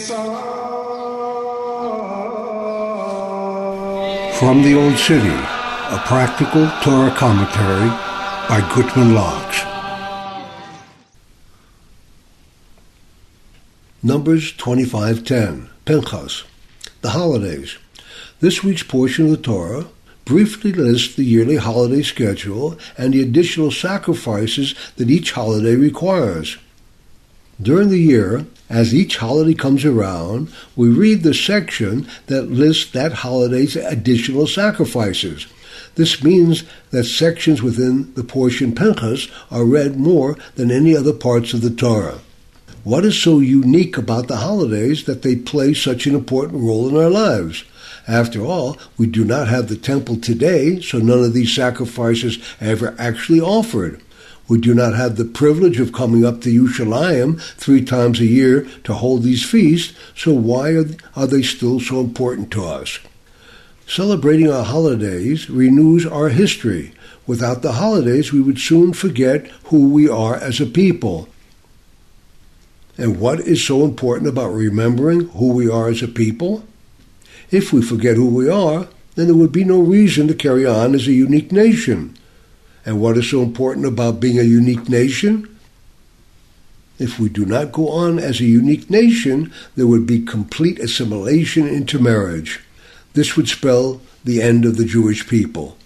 From the Old City, a practical Torah commentary by Gutman Locks. Numbers 25:10, Pinchas. The holidays. This week's portion of the Torah briefly lists the yearly holiday schedule and the additional sacrifices that each holiday requires. During the year, as each holiday comes around, we read the section that lists that holiday's additional sacrifices. This means that sections within the portion Pinchas are read more than any other parts of the Torah. What is so unique about the holidays that they play such an important role in our lives? After all, we do not have the temple today, so none of these sacrifices are ever actually offered. We do not have the privilege of coming up to Yerushalayim three times a year to hold these feasts, so why are they still so important to us? Celebrating our holidays renews our history. Without the holidays, we would soon forget who we are as a people. And what is so important about remembering who we are as a people? If we forget who we are, then there would be no reason to carry on as a unique nation. And what is so important about being a unique nation? If we do not go on as a unique nation, there would be complete assimilation into marriage. This would spell the end of the Jewish people.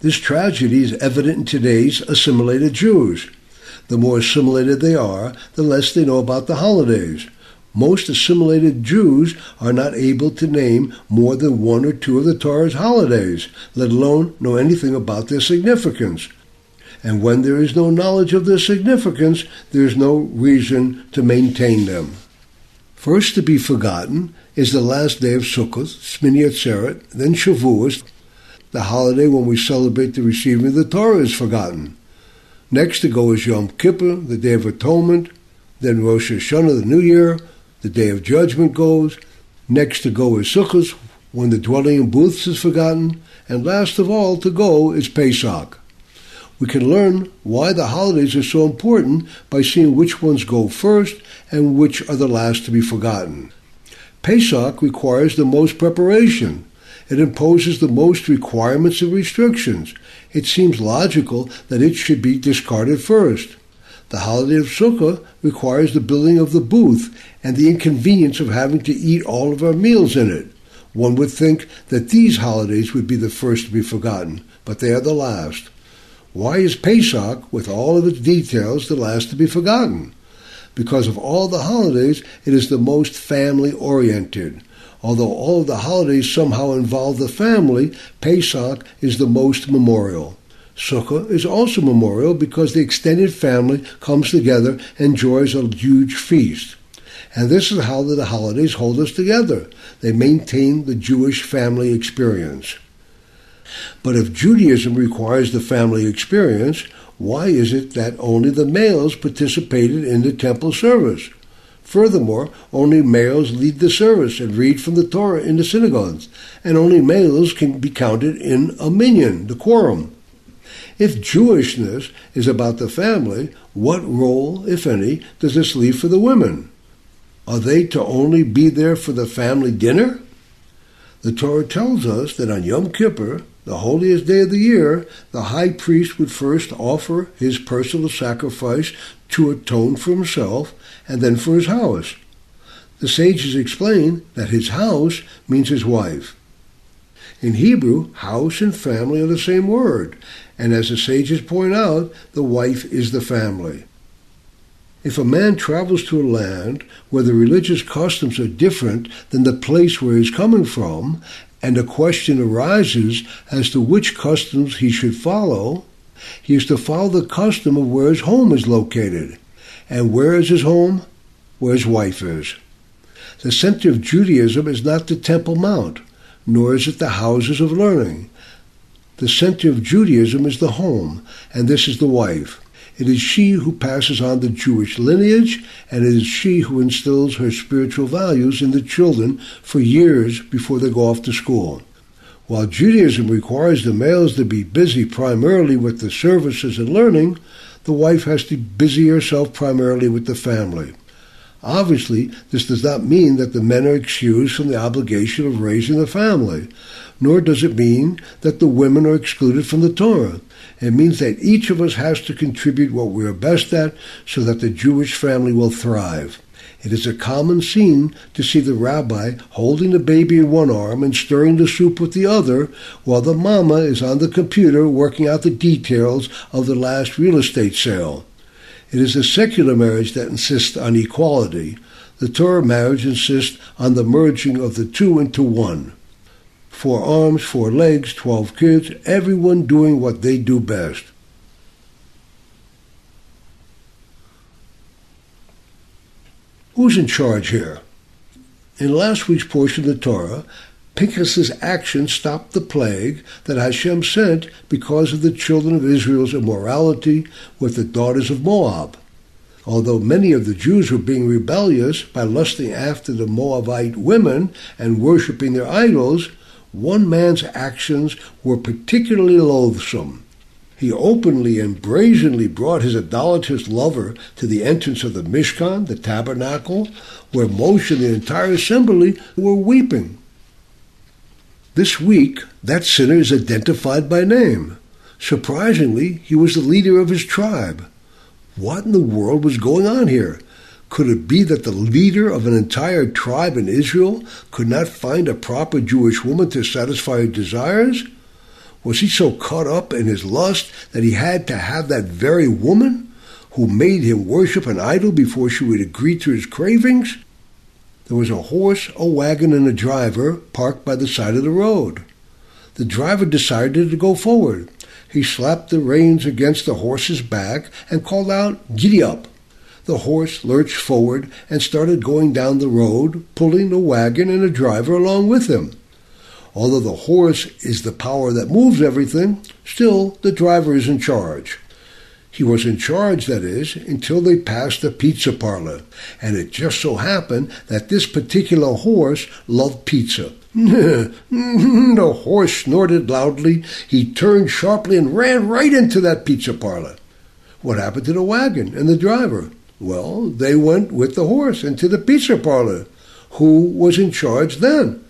This tragedy is evident in today's assimilated Jews. The more assimilated they are, the less they know about the holidays. Most assimilated Jews are not able to name more than one or two of the Torah's holidays, let alone know anything about their significance. And when there is no knowledge of their significance, there is no reason to maintain them. First to be forgotten is the last day of Sukkot, Shmini Atzeret, then Shavuos, the holiday when we celebrate the receiving of the Torah is forgotten. Next to go is Yom Kippur, the Day of Atonement, then Rosh Hashanah, the New Year, the Day of Judgment goes. Next to go is Sukkot, when the dwelling in booths is forgotten. And last of all to go is Pesach. We can learn why the holidays are so important by seeing which ones go first and which are the last to be forgotten. Pesach requires the most preparation. It imposes the most requirements and restrictions. It seems logical that it should be discarded first. The holiday of Sukkah requires the building of the booth and the inconvenience of having to eat all of our meals in it. One would think that these holidays would be the first to be forgotten, but they are the last. Why is Pesach, with all of its details, the last to be forgotten? Because of all the holidays, it is the most family oriented. Although all of the holidays somehow involve the family, Pesach is the most memorial. Sukkah is also memorial because the extended family comes together and enjoys a huge feast. And this is how the holidays hold us together. They maintain the Jewish family experience. But if Judaism requires the family experience, why is it that only the males participated in the temple service? Furthermore, only males lead the service and read from the Torah in the synagogues, and only males can be counted in a minyan, the quorum. If Jewishness is about the family, what role, if any, does this leave for the women? Are they to only be there for the family dinner? The Torah tells us that on Yom Kippur, the holiest day of the year, the high priest would first offer his personal sacrifice to atone for himself and then for his house. The sages explain that his house means his wife. In Hebrew, house and family are the same word, and as the sages point out, the wife is the family. If a man travels to a land where the religious customs are different than the place where he's coming from, and a question arises as to which customs he should follow, he is to follow the custom of where his home is located. And where is his home? Where his wife is. The center of Judaism is not the Temple Mount nor is it the houses of learning. The center of Judaism is the home, and this is the wife. It is she who passes on the Jewish lineage, and it is she who instills her spiritual values in the children for years before they go off to school. While Judaism requires the males to be busy primarily with the services and learning, the wife has to busy herself primarily with the family. Obviously, this does not mean that the men are excused from the obligation of raising the family, nor does it mean that the women are excluded from the Torah. It means that each of us has to contribute what we are best at so that the Jewish family will thrive. It is a common scene to see the rabbi holding the baby in one arm and stirring the soup with the other, while the mama is on the computer working out the details of the last real estate sale. It is a secular marriage that insists on equality. The Torah marriage insists on the merging of the two into one. Four arms, four legs, twelve kids, everyone doing what they do best. Who's in charge here? In last week's portion of the Torah, Pinchas's action stopped the plague that Hashem sent because of the children of Israel's immorality with the daughters of Moab. Although many of the Jews were being rebellious by lusting after the Moabite women and worshipping their idols, one man's actions were particularly loathsome. He openly and brazenly brought his idolatrous lover to the entrance of the Mishkan, the tabernacle, where Moshe and the entire assembly were weeping. This week, that sinner is identified by name. Surprisingly, he was the leader of his tribe. What in the world was going on here? Could it be that the leader of an entire tribe in Israel could not find a proper Jewish woman to satisfy her desires? Was he so caught up in his lust that he had to have that very woman who made him worship an idol before she would agree to his cravings? There was a horse, a wagon, and a driver parked by the side of the road. The driver decided to go forward. He slapped the reins against the horse's back and called out, Giddy up! The horse lurched forward and started going down the road, pulling the wagon and the driver along with him. Although the horse is the power that moves everything, still the driver is in charge. He was in charge, that is, until they passed the pizza parlor, and it just so happened that this particular horse loved pizza. the horse snorted loudly. He turned sharply and ran right into that pizza parlor. What happened to the wagon and the driver? Well, they went with the horse into the pizza parlor. Who was in charge then?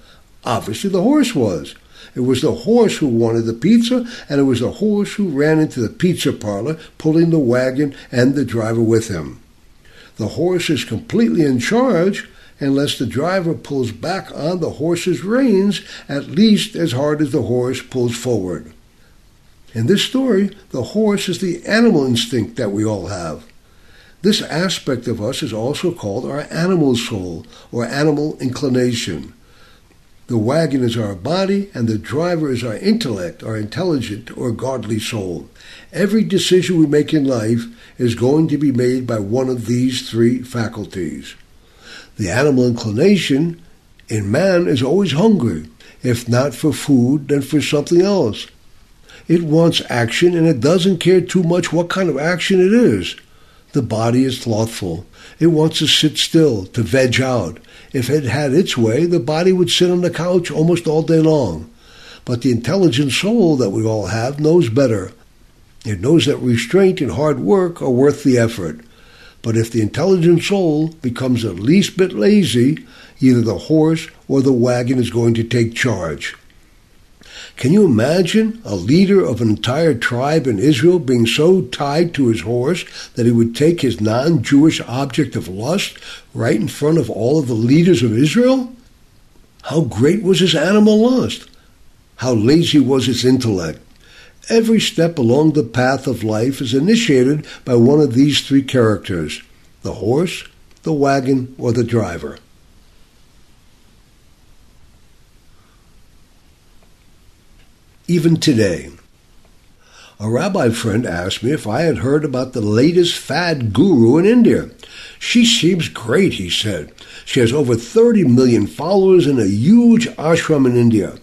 Obviously, the horse was. It was the horse who wanted the pizza, and it was the horse who ran into the pizza parlor, pulling the wagon and the driver with him. The horse is completely in charge unless the driver pulls back on the horse's reins at least as hard as the horse pulls forward. In this story, the horse is the animal instinct that we all have. This aspect of us is also called our animal soul or animal inclination. The wagon is our body, and the driver is our intellect, our intelligent or godly soul. Every decision we make in life is going to be made by one of these three faculties. The animal inclination in man is always hungry, if not for food, then for something else. It wants action and it doesn't care too much what kind of action it is. The body is slothful. It wants to sit still, to veg out. If it had its way, the body would sit on the couch almost all day long. But the intelligent soul that we all have knows better. It knows that restraint and hard work are worth the effort. But if the intelligent soul becomes the least bit lazy, either the horse or the wagon is going to take charge. Can you imagine a leader of an entire tribe in Israel being so tied to his horse that he would take his non Jewish object of lust right in front of all of the leaders of Israel? How great was his animal lust? How lazy was his intellect? Every step along the path of life is initiated by one of these three characters the horse, the wagon, or the driver. Even today. A rabbi friend asked me if I had heard about the latest fad guru in India. She seems great, he said. She has over 30 million followers in a huge ashram in India.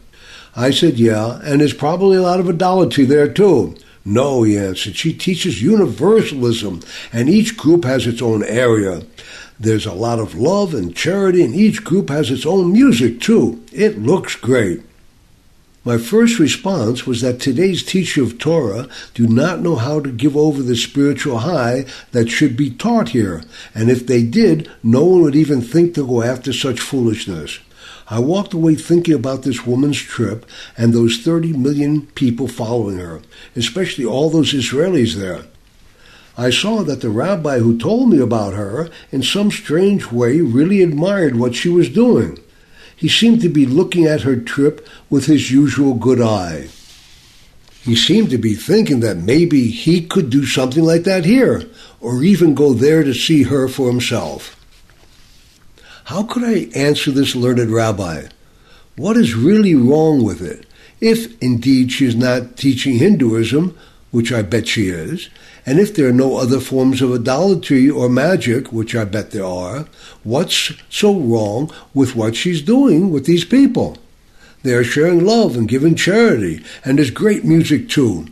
I said, yeah, and there's probably a lot of idolatry there too. No, he answered. She teaches universalism, and each group has its own area. There's a lot of love and charity, and each group has its own music too. It looks great. My first response was that today's teacher of Torah do not know how to give over the spiritual high that should be taught here, and if they did, no one would even think to go after such foolishness. I walked away thinking about this woman's trip and those 30 million people following her, especially all those Israelis there. I saw that the rabbi who told me about her, in some strange way, really admired what she was doing. He seemed to be looking at her trip with his usual good eye. He seemed to be thinking that maybe he could do something like that here, or even go there to see her for himself. How could I answer this learned rabbi? What is really wrong with it? If indeed she is not teaching Hinduism, which I bet she is, and if there are no other forms of idolatry or magic, which I bet there are, what's so wrong with what she's doing with these people? They are sharing love and giving charity, and there's great music too.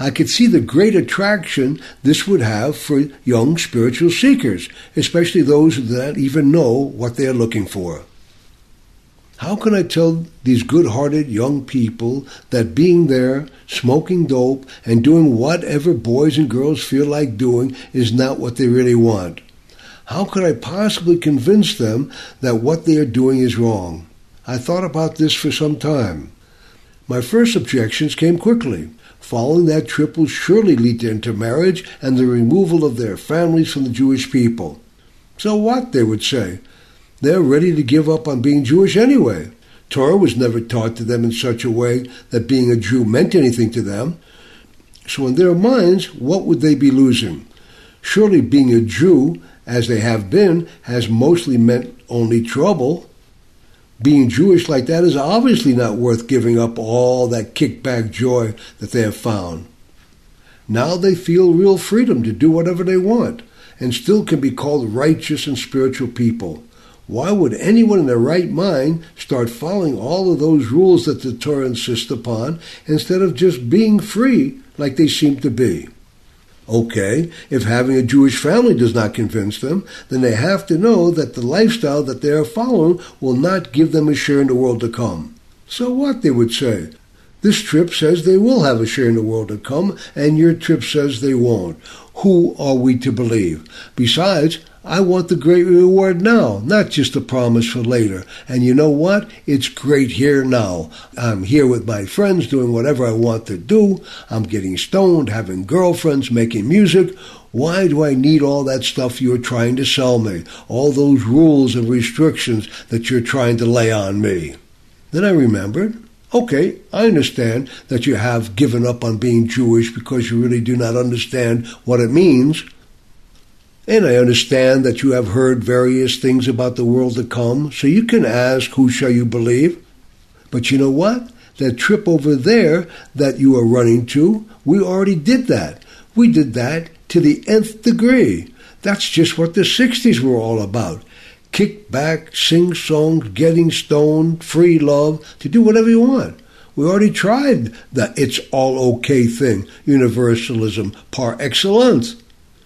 I could see the great attraction this would have for young spiritual seekers, especially those not even know what they are looking for. How can I tell these good hearted young people that being there, smoking dope, and doing whatever boys and girls feel like doing is not what they really want? How could I possibly convince them that what they are doing is wrong? I thought about this for some time. My first objections came quickly. Following that trip will surely lead to intermarriage and the removal of their families from the Jewish people. So what, they would say. They're ready to give up on being Jewish anyway. Torah was never taught to them in such a way that being a Jew meant anything to them. So, in their minds, what would they be losing? Surely being a Jew, as they have been, has mostly meant only trouble. Being Jewish like that is obviously not worth giving up all that kickback joy that they have found. Now they feel real freedom to do whatever they want and still can be called righteous and spiritual people. Why would anyone in their right mind start following all of those rules that the Torah insists upon instead of just being free like they seem to be? Okay, if having a Jewish family does not convince them, then they have to know that the lifestyle that they are following will not give them a share in the world to come. So what, they would say. This trip says they will have a share in the world to come, and your trip says they won't. Who are we to believe? Besides, I want the great reward now, not just a promise for later. And you know what? It's great here now. I'm here with my friends doing whatever I want to do. I'm getting stoned, having girlfriends, making music. Why do I need all that stuff you're trying to sell me? All those rules and restrictions that you're trying to lay on me? Then I remembered Okay, I understand that you have given up on being Jewish because you really do not understand what it means. And I understand that you have heard various things about the world to come, so you can ask, Who shall you believe? But you know what? That trip over there that you are running to, we already did that. We did that to the nth degree. That's just what the 60s were all about. Kick back, sing songs, getting stoned, free love, to do whatever you want. We already tried the it's all okay thing, universalism par excellence.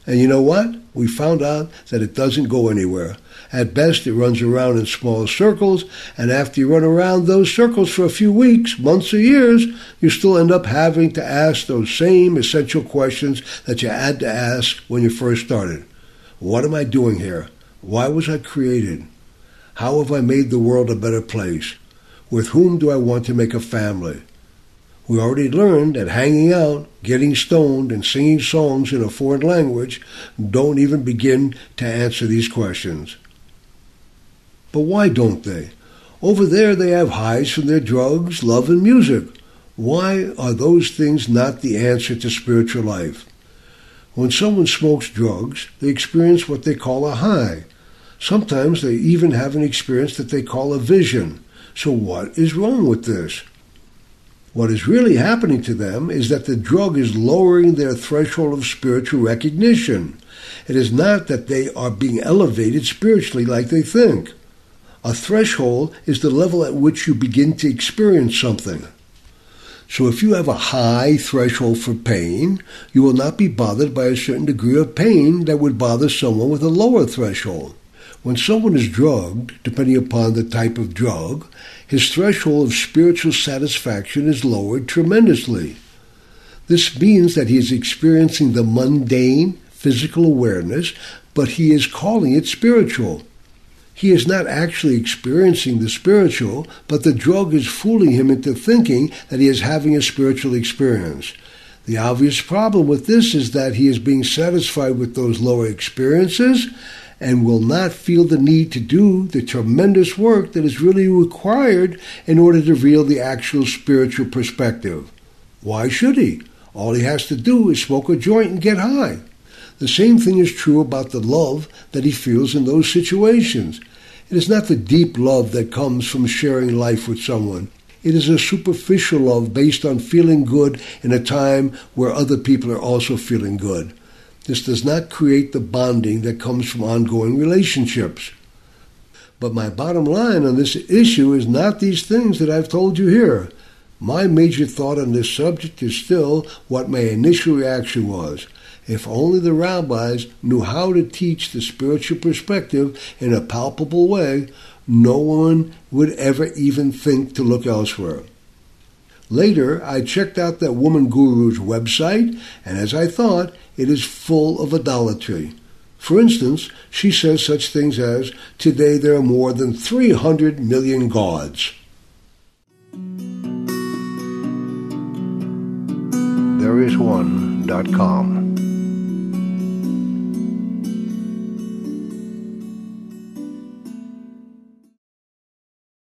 And you know what? We found out that it doesn't go anywhere. At best, it runs around in small circles, and after you run around those circles for a few weeks, months, or years, you still end up having to ask those same essential questions that you had to ask when you first started. What am I doing here? Why was I created? How have I made the world a better place? With whom do I want to make a family? We already learned that hanging out, getting stoned, and singing songs in a foreign language don't even begin to answer these questions. But why don't they? Over there they have highs from their drugs, love, and music. Why are those things not the answer to spiritual life? When someone smokes drugs, they experience what they call a high. Sometimes they even have an experience that they call a vision. So, what is wrong with this? What is really happening to them is that the drug is lowering their threshold of spiritual recognition. It is not that they are being elevated spiritually like they think. A threshold is the level at which you begin to experience something. So if you have a high threshold for pain, you will not be bothered by a certain degree of pain that would bother someone with a lower threshold. When someone is drugged, depending upon the type of drug, his threshold of spiritual satisfaction is lowered tremendously. This means that he is experiencing the mundane physical awareness, but he is calling it spiritual. He is not actually experiencing the spiritual, but the drug is fooling him into thinking that he is having a spiritual experience. The obvious problem with this is that he is being satisfied with those lower experiences and will not feel the need to do the tremendous work that is really required in order to reveal the actual spiritual perspective. Why should he? All he has to do is smoke a joint and get high. The same thing is true about the love that he feels in those situations. It is not the deep love that comes from sharing life with someone. It is a superficial love based on feeling good in a time where other people are also feeling good. This does not create the bonding that comes from ongoing relationships. But my bottom line on this issue is not these things that I've told you here. My major thought on this subject is still what my initial reaction was. If only the rabbis knew how to teach the spiritual perspective in a palpable way, no one would ever even think to look elsewhere. Later, I checked out that woman guru's website, and as I thought, it is full of idolatry. For instance, she says such things as, Today there are more than 300 million gods. There is one.com.